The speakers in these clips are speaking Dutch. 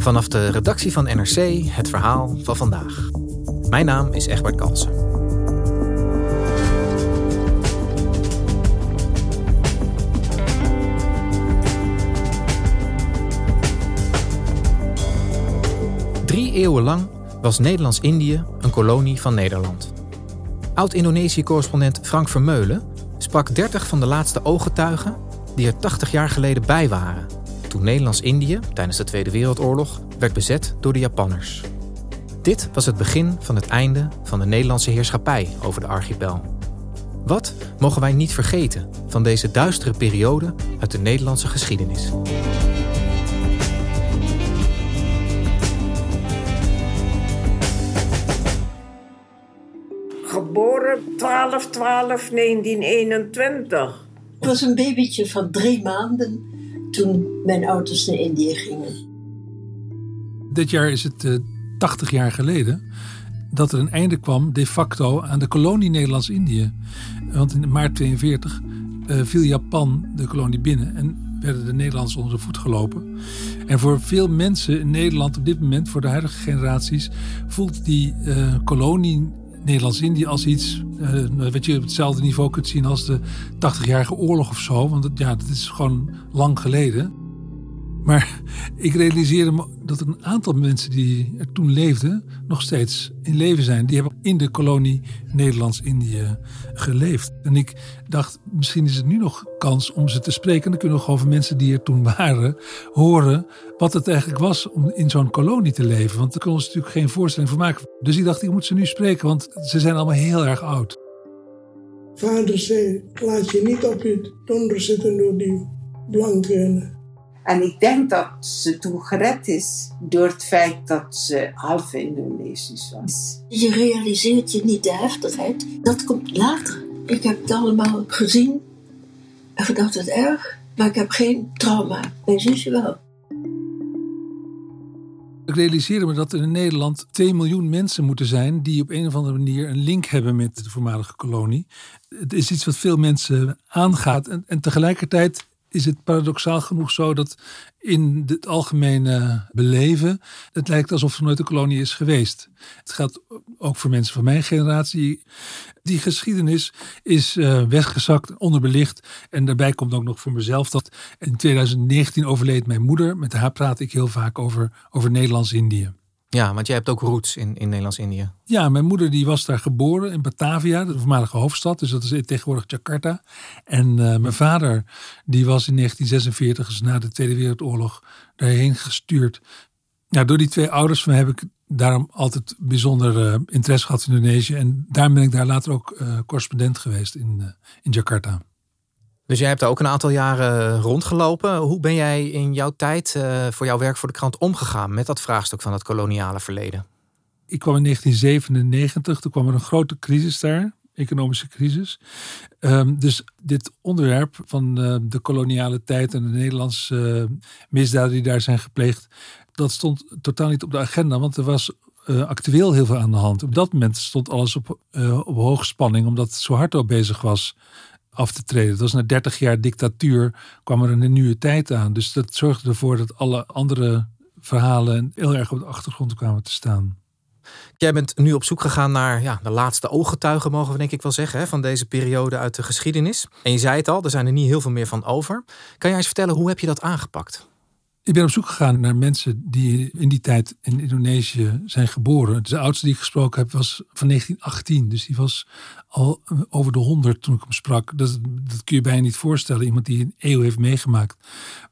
Vanaf de redactie van NRC het verhaal van vandaag. Mijn naam is Egbert Kalsen. Drie eeuwen lang was Nederlands-Indië een kolonie van Nederland. Oud-Indonesië-correspondent Frank Vermeulen sprak 30 van de laatste ooggetuigen die er 80 jaar geleden bij waren toen Nederlands-Indië tijdens de Tweede Wereldoorlog werd bezet door de Japanners. Dit was het begin van het einde van de Nederlandse heerschappij over de archipel. Wat mogen wij niet vergeten van deze duistere periode uit de Nederlandse geschiedenis? Geboren 12-12-1921. Ik was een babytje van drie maanden toen mijn ouders naar Indië gingen. Dit jaar is het uh, 80 jaar geleden dat er een einde kwam de facto aan de kolonie Nederlands-Indië. Want in maart 42 uh, viel Japan de kolonie binnen en werden de Nederlanders onder de voet gelopen. En voor veel mensen in Nederland op dit moment, voor de huidige generaties, voelt die uh, kolonie Nederlands-Indië als iets uh, wat je op hetzelfde niveau kunt zien als de 80-jarige oorlog of zo. Want ja, dat is gewoon lang geleden. Maar ik realiseerde me dat een aantal mensen die er toen leefden, nog steeds in leven zijn. Die hebben in de kolonie Nederlands-Indië geleefd. En ik dacht, misschien is het nu nog kans om ze te spreken. En dan kunnen we gewoon van mensen die er toen waren horen wat het eigenlijk was om in zo'n kolonie te leven. Want daar we ons natuurlijk geen voorstelling van maken. Dus ik dacht, ik moet ze nu spreken, want ze zijn allemaal heel erg oud. Vader zei, laat je niet op je donder zitten door die blanken en ik denk dat ze toen gered is door het feit dat ze half Indonesisch was. Je realiseert je niet de heftigheid. Dat komt later. Ik heb het allemaal gezien en gedacht het erg, maar ik heb geen trauma. Mijn zusje wel. Ik realiseerde me dat er in Nederland 2 miljoen mensen moeten zijn die op een of andere manier een link hebben met de voormalige kolonie. Het is iets wat veel mensen aangaat en, en tegelijkertijd is het paradoxaal genoeg zo dat in het algemene beleven het lijkt alsof er nooit een kolonie is geweest. Het gaat ook voor mensen van mijn generatie. Die geschiedenis is uh, weggezakt, onderbelicht. En daarbij komt ook nog voor mezelf dat in 2019 overleed mijn moeder. Met haar praat ik heel vaak over, over Nederlands-Indië. Ja, want jij hebt ook roots in, in Nederlands-Indië. Ja, mijn moeder die was daar geboren in Batavia, de voormalige hoofdstad. Dus dat is tegenwoordig Jakarta. En uh, mijn vader die was in 1946, dus na de Tweede Wereldoorlog, daarheen gestuurd. Ja, door die twee ouders van heb ik daarom altijd bijzonder uh, interesse gehad in Indonesië. En daarom ben ik daar later ook uh, correspondent geweest in, in Jakarta. Dus jij hebt daar ook een aantal jaren rondgelopen. Hoe ben jij in jouw tijd uh, voor jouw werk voor de krant omgegaan met dat vraagstuk van het koloniale verleden? Ik kwam in 1997, toen kwam er een grote crisis daar, economische crisis. Um, dus dit onderwerp van uh, de koloniale tijd en de Nederlandse uh, misdaden die daar zijn gepleegd, dat stond totaal niet op de agenda, want er was actueel heel veel aan de hand. Op dat moment stond alles op, op hoogspanning, omdat het zo hard al bezig was af te treden. Dat was na 30 jaar dictatuur kwam er een nieuwe tijd aan. Dus dat zorgde ervoor dat alle andere verhalen heel erg op de achtergrond kwamen te staan. Jij bent nu op zoek gegaan naar ja, de laatste ooggetuigen, mogen we denk ik wel zeggen, hè, van deze periode uit de geschiedenis. En je zei het al, er zijn er niet heel veel meer van over. Kan jij eens vertellen, hoe heb je dat aangepakt? Ik ben op zoek gegaan naar mensen die in die tijd in Indonesië zijn geboren. De oudste die ik gesproken heb was van 1918. Dus die was al over de 100 toen ik hem sprak. Dat, dat kun je bijna niet voorstellen. Iemand die een eeuw heeft meegemaakt.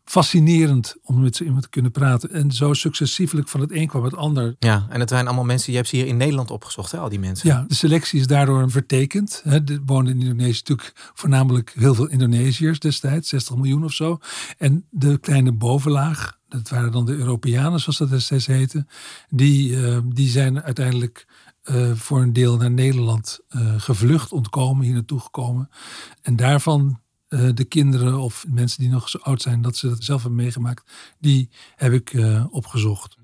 Fascinerend om met zo iemand te kunnen praten. En zo successievelijk van het een kwam het ander. Ja, en het zijn allemaal mensen, je hebt ze hier in Nederland opgezocht, hè, al die mensen. Ja, de selectie is daardoor vertekend. Er woonden in Indonesië natuurlijk voornamelijk heel veel Indonesiërs destijds, 60 miljoen of zo. En de kleine bovenlaag, dat waren dan de Europeanen zoals dat destijds heette, die, eh, die zijn uiteindelijk eh, voor een deel naar Nederland uh, gevlucht, ontkomen, hier naartoe gekomen. En daarvan de kinderen of mensen die nog zo oud zijn dat ze dat zelf hebben meegemaakt, die heb ik opgezocht.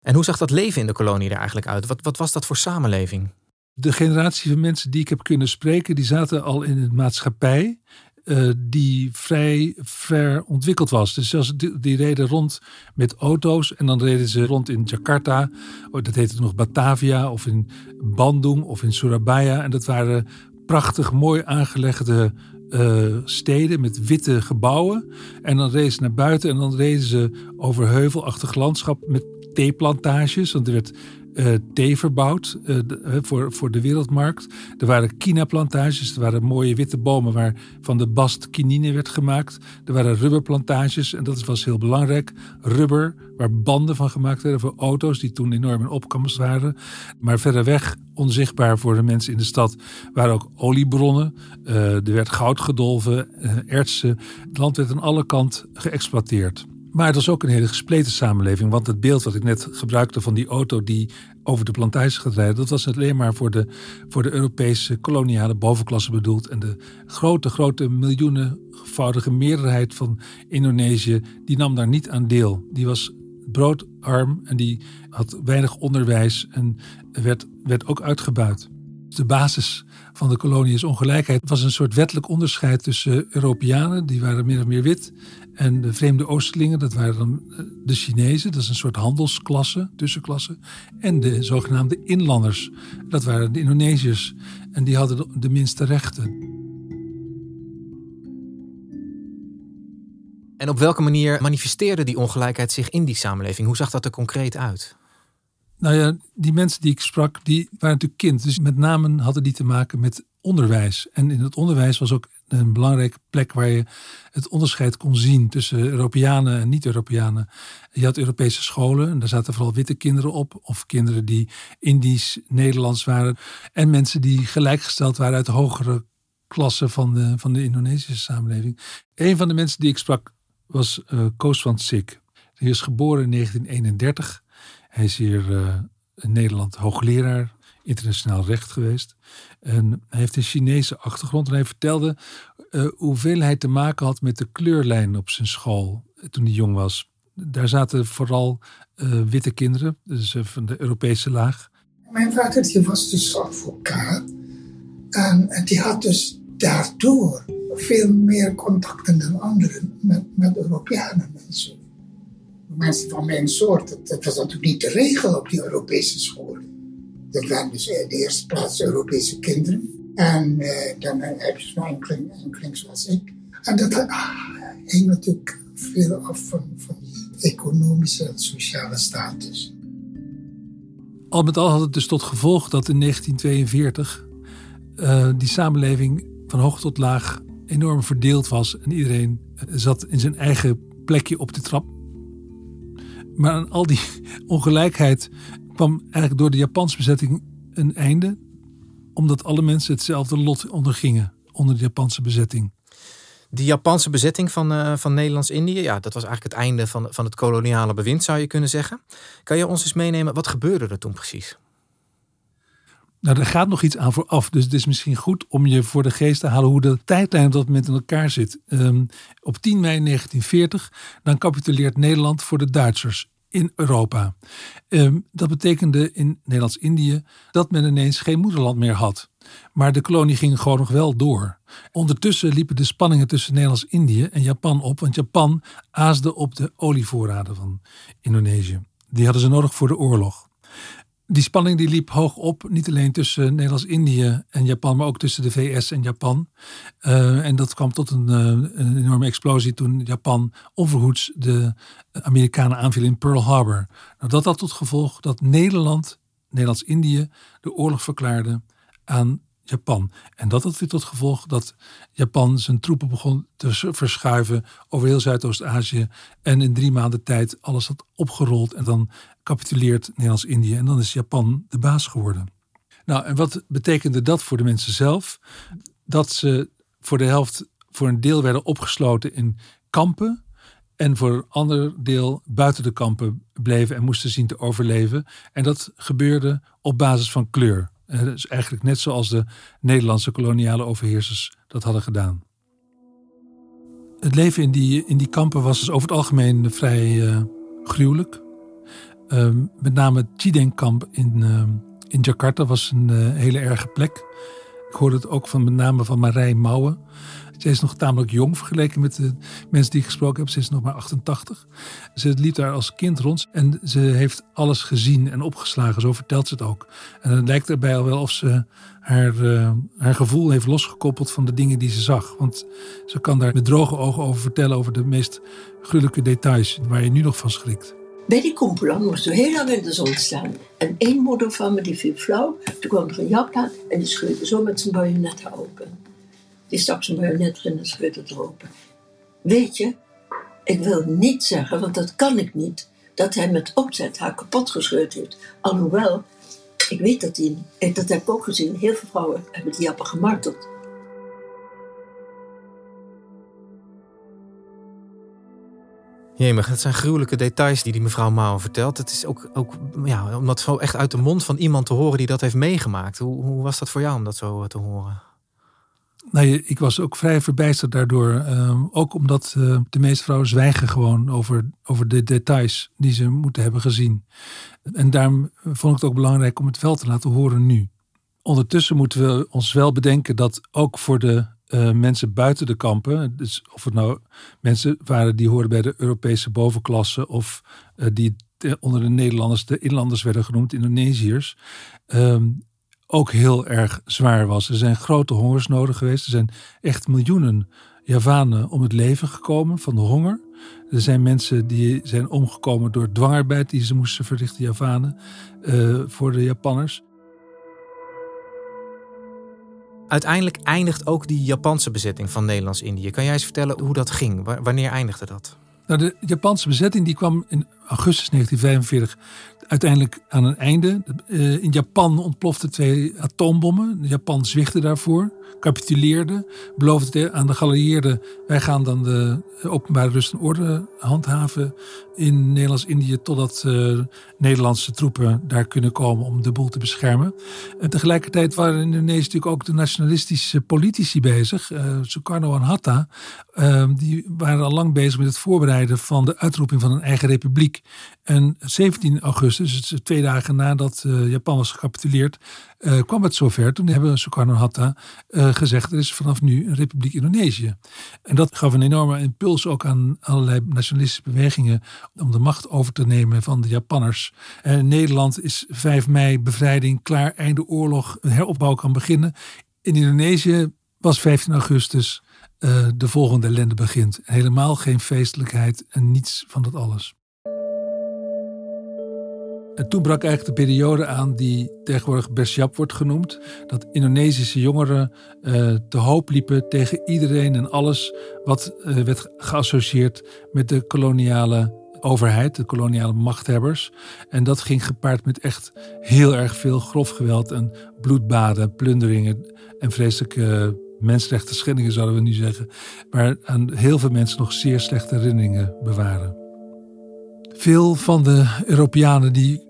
En hoe zag dat leven in de kolonie er eigenlijk uit? Wat, wat was dat voor samenleving? De generatie van mensen die ik heb kunnen spreken, die zaten al in een maatschappij uh, die vrij ver ontwikkeld was. Dus als die, die, reden rond met auto's en dan reden ze rond in Jakarta, oh, dat heette nog Batavia, of in Bandung of in Surabaya. En dat waren prachtig mooi aangelegde uh, steden met witte gebouwen. En dan reden ze naar buiten en dan reden ze over heuvelachtig landschap met theeplantages. Want er werd uh, thee verbouwd uh, voor, voor de wereldmarkt. Er waren kinaplantages, er waren mooie witte bomen waar van de bast kinine werd gemaakt. Er waren rubberplantages en dat was heel belangrijk. Rubber, waar banden van gemaakt werden voor auto's die toen enorm in opkomst waren. Maar verder weg, onzichtbaar voor de mensen in de stad, waren ook oliebronnen. Er werd goud gedolven, ertsen. Het land werd aan alle kanten geëxploiteerd. Maar het was ook een hele gespleten samenleving. Want het beeld wat ik net gebruikte van die auto die over de plantage gaat rijden, dat was alleen maar voor de, voor de Europese koloniale bovenklasse bedoeld. En de grote, grote miljoenenvoudige meerderheid van Indonesië, die nam daar niet aan deel. Die was broodarm en die had weinig onderwijs en werd, werd ook uitgebuit. De basis van de kolonie is ongelijkheid. Het was een soort wettelijk onderscheid tussen Europeanen, die waren min of meer wit, en de vreemde Oosterlingen, dat waren dan eh, de Chinezen, dat is een soort handelsklasse, tussenklasse. En de zogenaamde inlanders, dat waren de Indonesiërs. En die hadden de minste rechten. En op welke manier manifesteerde die ongelijkheid zich in die samenleving? Hoe zag dat er concreet uit? Nou ja, die mensen die ik sprak, die waren natuurlijk kind. Dus met name hadden die te maken met onderwijs. En in het onderwijs was ook een belangrijke plek waar je het onderscheid kon zien tussen Europeanen en niet-Europeanen. Je had Europese scholen en daar zaten vooral witte kinderen op, of kinderen die Indisch, Nederlands waren. En mensen die gelijkgesteld waren uit hogere klassen van de, van de Indonesische samenleving. Een van de mensen die ik sprak was uh, Koos van Sik. Hij is geboren in 1931. Hij is hier uh, in Nederland hoogleraar internationaal recht geweest. En hij heeft een Chinese achtergrond. En hij vertelde uh, hoeveel hij te maken had met de kleurlijn op zijn school toen hij jong was. Daar zaten vooral witte kinderen, dus van de Europese laag. Mijn vader die was dus advocaat. En, en die had dus daardoor veel meer contacten dan anderen met, met Europeanen en zo. Mensen van mijn soort, dat, was natuurlijk niet de regel op die Europese scholen. Dat waren dus in de eerste plaats Europese kinderen. En uh, dan heb je zo'n enkeling, enkeling zoals ik. En dat ah, hing natuurlijk veel af van, van die economische en sociale status. Al met al had het dus tot gevolg dat in 1942 uh, die samenleving van hoog tot laag enorm verdeeld was. En iedereen zat in zijn eigen plekje op de trap. Maar aan al die ongelijkheid kwam eigenlijk door de Japanse bezetting een einde. Omdat alle mensen hetzelfde lot ondergingen onder de Japanse bezetting. Die Japanse bezetting van, uh, van Nederlands-Indië, ja, dat was eigenlijk het einde van, van het koloniale bewind, zou je kunnen zeggen. Kan je ons eens meenemen, wat gebeurde er toen precies? Nou, er gaat nog iets aan vooraf. Dus het is misschien goed om je voor de geest te halen hoe de tijdlijn dat moment in elkaar zit. Um, op 10 mei 1940, dan capituleert Nederland voor de Duitsers in Europa. Um, dat betekende in Nederlands-Indië dat men ineens geen moederland meer had. Maar de kolonie ging gewoon nog wel door. Ondertussen liepen de spanningen tussen Nederlands-Indië en Japan op, want Japan aasde op de olievoorraden van Indonesië. Die hadden ze nodig voor de oorlog die spanning die liep hoog op, niet alleen tussen Nederlands-Indië en Japan, maar ook tussen de VS en Japan. Uh, en dat kwam tot een, uh, een, enorme explosie toen Japan onverhoeds de Amerikanen aanviel in Pearl Harbor. Nou, dat had tot gevolg dat Nederland, Nederlands-Indië, de oorlog verklaarde aan Japan. En dat had weer tot gevolg dat Japan zijn troepen begon te verschuiven over heel Zuidoost-Azië. En in drie maanden tijd alles had opgerold. En dan capituleert Nederlands-Indië. En dan is Japan de baas geworden. Nou, en wat betekende dat voor de mensen zelf? Dat ze voor de helft, voor een deel werden opgesloten in kampen. En voor een ander deel buiten de kampen bleven en moesten zien te overleven. En dat gebeurde op basis van kleur. Dus eigenlijk net zoals de Nederlandse koloniale overheersers dat hadden gedaan. Het leven in die, in die kampen was dus over het algemeen vrij uh, gruwelijk. Uh, met name het Chideng-kamp in, uh, in Jakarta was een hele erge plek. Ik hoorde het ook van met name van Marij Mouwen. Zij is nog tamelijk jong vergeleken met de mensen die ik gesproken heb. Ze is nog maar 88. Ze liep daar als kind rond en ze heeft alles gezien en opgeslagen. Zo vertelt ze het ook. En het lijkt erbij al wel of ze haar, uh, haar gevoel heeft losgekoppeld van de dingen die ze zag. Want ze kan daar met droge ogen over vertellen over de meest gruwelijke details waar je nu nog van schrikt. Bij die kompelan moesten we heel lang in de zon staan. En één moeder van me die viel flauw. Toen kwam er een Japan en die scheurde zo met zijn bajonetten open. Die stak zijn bajonet erin en scheurde het open. Weet je, ik wil niet zeggen, want dat kan ik niet, dat hij met opzet haar kapot gescheurd heeft. Alhoewel, ik weet dat hij, dat heb ik ook gezien, heel veel vrouwen hebben die Japan gemarteld. Jemig, het zijn gruwelijke details die die mevrouw Mouwen vertelt. Het is ook, ook ja, om dat zo echt uit de mond van iemand te horen die dat heeft meegemaakt. Hoe, hoe was dat voor jou om dat zo eh, te horen? Nou, ik was ook vrij verbijsterd daardoor. Uh, ook omdat uh, de meeste vrouwen zwijgen gewoon over, over de details die ze moeten hebben gezien. En daarom vond ik het ook belangrijk om het wel te laten horen nu. Ondertussen moeten we ons wel bedenken dat ook voor de uh, mensen buiten de kampen, dus of het nou mensen waren die hoorden bij de Europese bovenklasse of uh, die onder de Nederlanders de inlanders werden genoemd, Indonesiërs, ehm, ook heel erg zwaar was. Er zijn grote hongersnoden geweest. Er zijn echt miljoenen Javanen om het leven gekomen van de honger. Er zijn mensen die zijn omgekomen door dwangarbeid die ze moesten verrichten, Javanen, uh, voor de Japanners. Uiteindelijk eindigt ook die Japanse bezetting van Nederlands-Indië. Kan jij eens vertellen hoe dat ging? Wanneer eindigde dat? Nou, de Japanse bezetting die kwam in augustus 1945 uiteindelijk aan een einde. Uh, in Japan ontploften twee atoombommen. Japan zwichtte daarvoor, capituleerde, beloofde aan de geallieerden: wij gaan dan de openbare rust en orde handhaven in Nederlands-Indië totdat uh, Nederlandse troepen daar kunnen komen om de boel te beschermen. En tegelijkertijd waren in Indonesië natuurlijk ook de nationalistische politici bezig. Uh, Sukarno en Hatta, die waren al lang bezig met het voorbereiden van de uitroeping van een eigen republiek. En 17 augustus, dus twee dagen nadat Japan was gecapituleerd, kwam het zover. Toen hebben Sukarno Hatta gezegd: er is vanaf nu een republiek Indonesië. En dat gaf een enorme impuls ook aan allerlei nationalistische bewegingen om de macht over te nemen van de Japanners. En Nederland is 5 mei bevrijding, klaar, einde oorlog, heropbouw kan beginnen. In Indonesië was 15 augustus uh, de volgende ellende begint. Helemaal geen feestelijkheid en niets van dat alles. En toen brak eigenlijk de periode aan die tegenwoordig Bersiap wordt genoemd. Dat Indonesische jongeren uh, te hoop liepen tegen iedereen en alles wat uh, werd geassocieerd met de koloniale overheid, de koloniale machthebbers. En dat ging gepaard met echt heel erg veel grof geweld en bloedbaden, plunderingen en vreselijke mensenrechten schendingen zouden we nu zeggen. Waar aan heel veel mensen nog zeer slechte herinneringen bewaren. Veel van de Europeanen die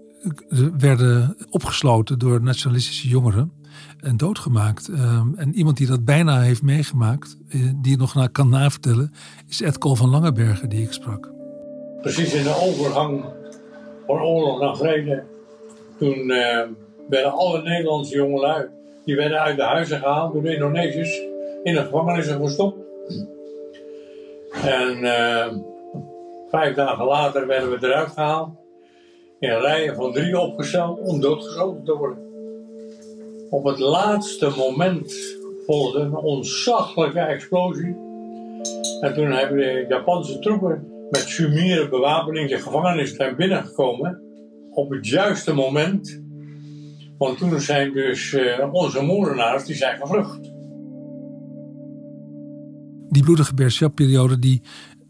werden opgesloten door nationalistische jongeren en doodgemaakt. Ehm, en iemand die dat bijna heeft meegemaakt, eh, die het nog kan navertellen, is Ed Kool van Langenbergen, die ik sprak precies in de overgang van oorlog naar vrede. Toen uh, werden alle Nederlandse jongelui, die werden uit de huizen gehaald door de Indonesiërs, in de gevangenissen gestopt. En uh, vijf dagen later werden we eruit gehaald, in rijen van drie opgesteld om doodgeschoten te worden. Op het laatste moment volgde een ontzaglijke explosie. En toen hebben de Japanse troepen met sumiere bewapening de gevangenis zijn binnengekomen op het juiste moment. Want toen zijn dus uh, onze moordenaars die zijn gevlucht. Die bloedige Berchap-periode die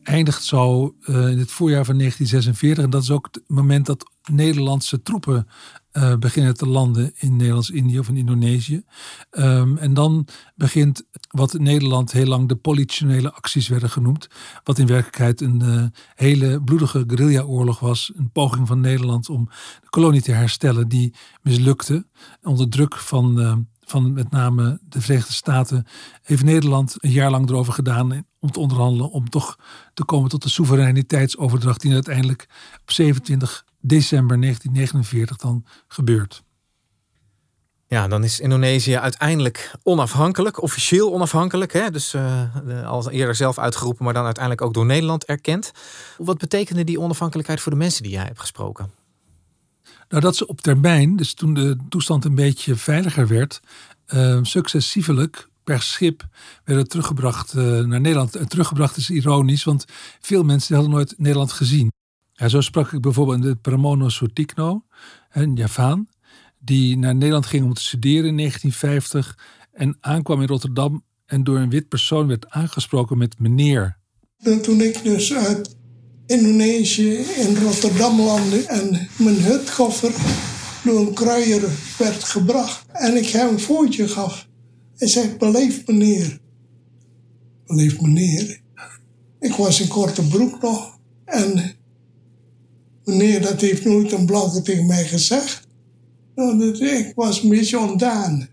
eindigt zo uh, in het voorjaar van 1946. En dat is ook het moment dat Nederlandse troepen uh, beginnen te landen in Nederlands-Indië of in Indonesië. Um, en dan begint wat Nederland heel lang de politionele acties werden genoemd. Wat in werkelijkheid een uh, hele bloedige guerrilla-oorlog was. Een poging van Nederland om de kolonie te herstellen die mislukte. Onder druk van van met name de Verenigde Staten heeft Nederland een jaar lang erover gedaan om te onderhandelen om toch te komen tot de soevereiniteitsoverdracht die uiteindelijk op 27 december 1949 dan gebeurt. Ja, dan is Indonesië uiteindelijk onafhankelijk, officieel onafhankelijk. Hè? Dus uh, al eerder zelf uitgeroepen, maar dan uiteindelijk ook door Nederland erkend. Wat betekende die onafhankelijkheid voor de mensen die jij hebt gesproken? Nou, dat ze op termijn, dus toen de toestand een beetje veiliger werd, uh, successievelijk per schip werden teruggebracht uh, naar Nederland. En teruggebracht is ironisch, want veel mensen hadden nooit Nederland gezien. Zo sprak ik bijvoorbeeld met Pramono Sutikno, een Javaan, die naar Nederland ging om te studeren in 1950 en aankwam in Rotterdam en door een wit persoon werd aangesproken met meneer. En toen ik dus uit Indonesië in Rotterdam landde en mijn hutkoffer door een kruier werd gebracht en ik hem een voetje gaf. Hij zei, beleef meneer. Beleef meneer. Ik was in korte broek nog en meneer, dat heeft nooit een blanke tegen mij gezegd. Nou, ik was een beetje ontdaan.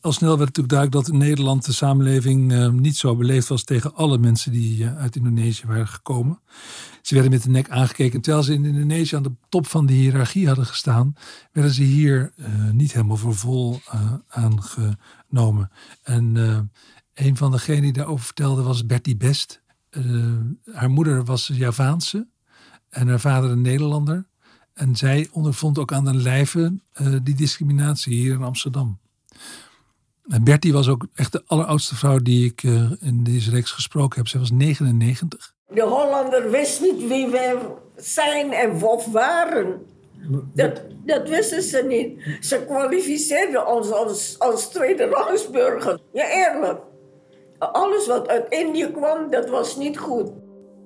Al snel werd natuurlijk duidelijk dat in Nederland de samenleving uh, niet zo beleefd was tegen alle mensen die uh, uit Indonesië waren gekomen. Ze werden met de nek aangekeken. Terwijl ze in Indonesië aan de top van de hiërarchie hadden gestaan, werden ze hier uh, niet helemaal voor vol En een van degenen die daarover vertelde was Bertie Best. haar moeder was Javaanse en haar vader een Nederlander. En zij ondervond ook aan de lijve die discriminatie hier in Amsterdam. En Bertie was ook echt de alleroudste vrouw die ik in deze reeks gesproken heb. Zij was 99. De Hollander wist niet wie wij zijn en of waren. Dat, dat wisten ze niet. Ze kwalificeerden ons als, tweede rangsburger. Ja, eerlijk. Alles wat uit Indië kwam, dat was niet goed.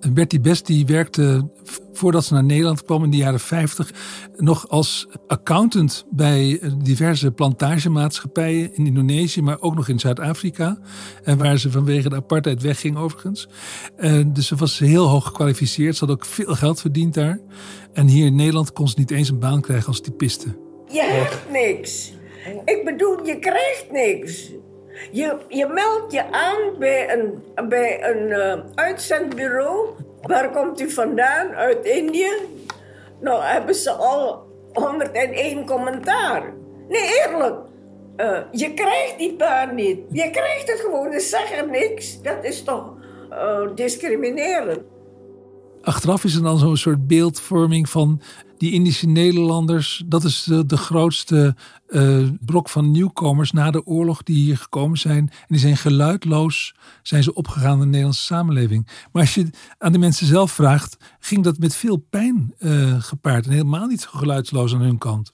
Bertie Best die werkte voordat ze naar Nederland kwam in de jaren 50 nog als accountant bij diverse plantagemaatschappijen in Indonesië, maar ook nog in Zuid-Afrika. En waar ze vanwege de apartheid wegging overigens. En dus ze was heel hoog gekwalificeerd. Ze had ook veel geld verdiend daar. En hier in Nederland kon ze niet eens een baan krijgen als typiste. Je hebt niks. Ik bedoel, je krijgt niks. Je, je meldt je aan bij een, bij een uh, uitzendbureau. Waar komt u vandaan? Uit Indië? Nou, hebben ze al 101 commentaar. Nee, eerlijk. Uh, je krijgt die baan niet. Je krijgt het gewoon, ze zeggen niks. Dat is toch uh, discriminerend. Achteraf is er dan zo'n soort beeldvorming van die Indische Nederlanders. Dat is de, grootste uh, brok van nieuwkomers na de oorlog die hier gekomen zijn. En die zijn geluidloos zijn ze opgegaan in de Nederlandse samenleving. Maar als je aan de mensen zelf vraagt, ging dat met veel pijn uh, gepaard. En helemaal niet geluidsloos aan hun kant.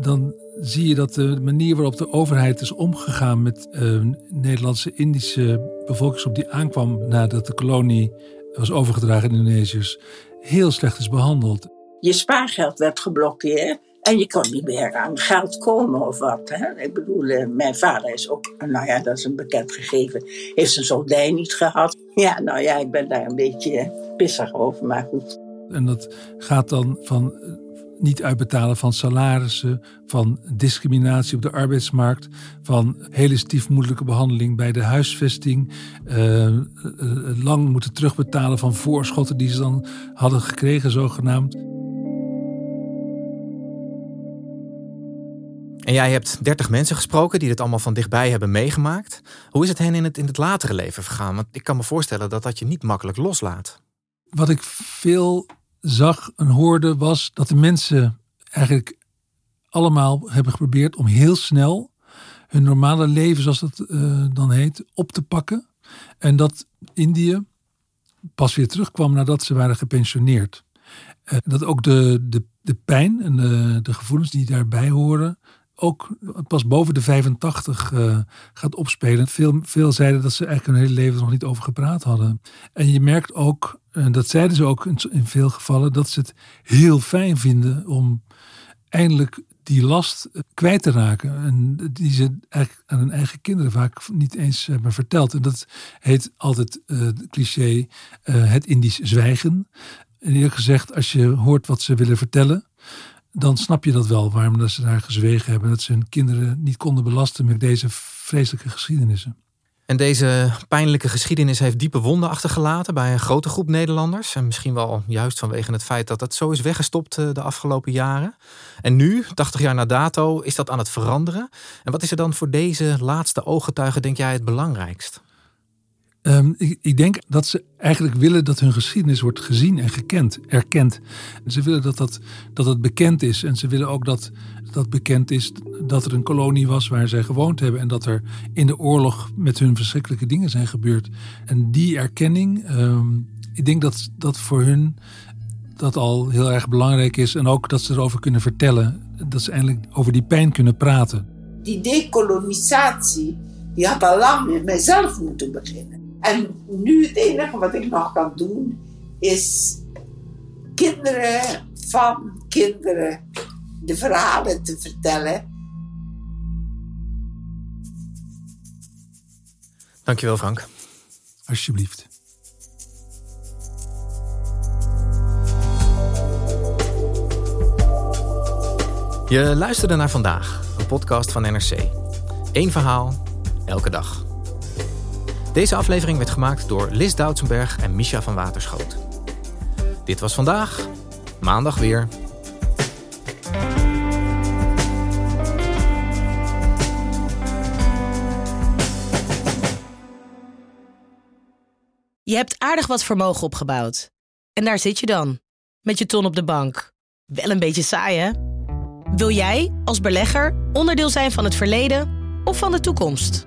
Dan zie je dat de manier waarop de overheid is omgegaan met uh, Nederlandse Indische bevolkingsgroep die aankwam nadat de kolonie was overgedragen in Indonesiërs, heel slecht is behandeld. Je spaargeld werd geblokkeerd en je kon niet meer aan geld komen of wat. Hè? Ik bedoel, eh, mijn vader is ook, nou ja, dat is een bekend gegeven, heeft zijn soldij niet gehad. Ja, nou ja, ik ben daar een beetje pissig over, maar goed. En dat gaat dan van niet uitbetalen van salarissen, van discriminatie op de arbeidsmarkt, van hele stiefmoedelijke behandeling bij de huisvesting, uh, lang moeten terugbetalen van voorschotten die ze dan hadden gekregen, zogenaamd. En jij hebt 30 mensen gesproken die dit allemaal van dichtbij hebben meegemaakt. Hoe is het hen in het, in het latere leven vergaan? Want ik kan me voorstellen dat dat je niet makkelijk loslaat. Wat ik veel zag en hoorde was dat de mensen eigenlijk allemaal hebben geprobeerd om heel snel hun normale leven, zoals dat uh, dan heet, op te pakken. En dat Indië pas weer terugkwam nadat ze waren gepensioneerd. Uh, dat ook de, de, de pijn en de, de gevoelens die daarbij horen ook pas boven de 85 uh, gaat opspelen. Veel, veel zeiden dat ze eigenlijk hun hele leven nog niet over gepraat hadden. En je merkt ook, en dat zeiden ze ook in, veel gevallen, dat ze het heel fijn vinden om eindelijk die last eh, kwijt te raken. En die ze eigenlijk aan hun eigen kinderen vaak niet eens hebben verteld. En dat heet altijd het cliché het Indisch zwijgen. En eerlijk gezegd, als je hoort wat ze willen vertellen, dan snap je dat wel. Waarom dat ze daar gezwegen hebben. Dat ze hun kinderen niet konden belasten met deze vreselijke geschiedenissen. En deze pijnlijke geschiedenis heeft diepe wonden achtergelaten bij een grote groep Nederlanders. En misschien wel juist vanwege het feit dat het zo is weggestopt eh, de afgelopen jaren. En nu, 80 jaar na dato, is dat aan het veranderen. En wat is er dan voor deze laatste ooggetuigen, denk jij, het belangrijkst? Um, ik, denk dat ze eigenlijk willen dat hun geschiedenis wordt gezien en gekend, erkend. Ze willen dat, dat, dat het bekend is. En ze willen ook dat dat bekend is dat er een kolonie was waar zij gewoond hebben. En dat er in de oorlog met hun verschrikkelijke dingen zijn gebeurd. En die erkenning, um, ik denk dat dat voor hun dat al heel erg belangrijk is. En ook dat ze erover kunnen vertellen. Dat ze eindelijk over die pijn kunnen praten. Die dekolonisatie, die had al lang met mijzelf moeten beginnen. En nu het enige wat ik nog kan doen is kinderen van kinderen de verhalen te vertellen. Dankjewel Frank. Alsjeblieft. Je luisterde naar vandaag, een podcast van NRC. Eén verhaal, elke dag. Deze aflevering werd gemaakt door Lis Doutsenberg en Misha van Waterschoot. Dit was vandaag, maandag weer. Je hebt aardig wat vermogen opgebouwd. En daar zit je dan, met je ton op de bank. Wel een beetje saai, hè? Wil jij, als belegger, onderdeel zijn van het verleden of van de toekomst?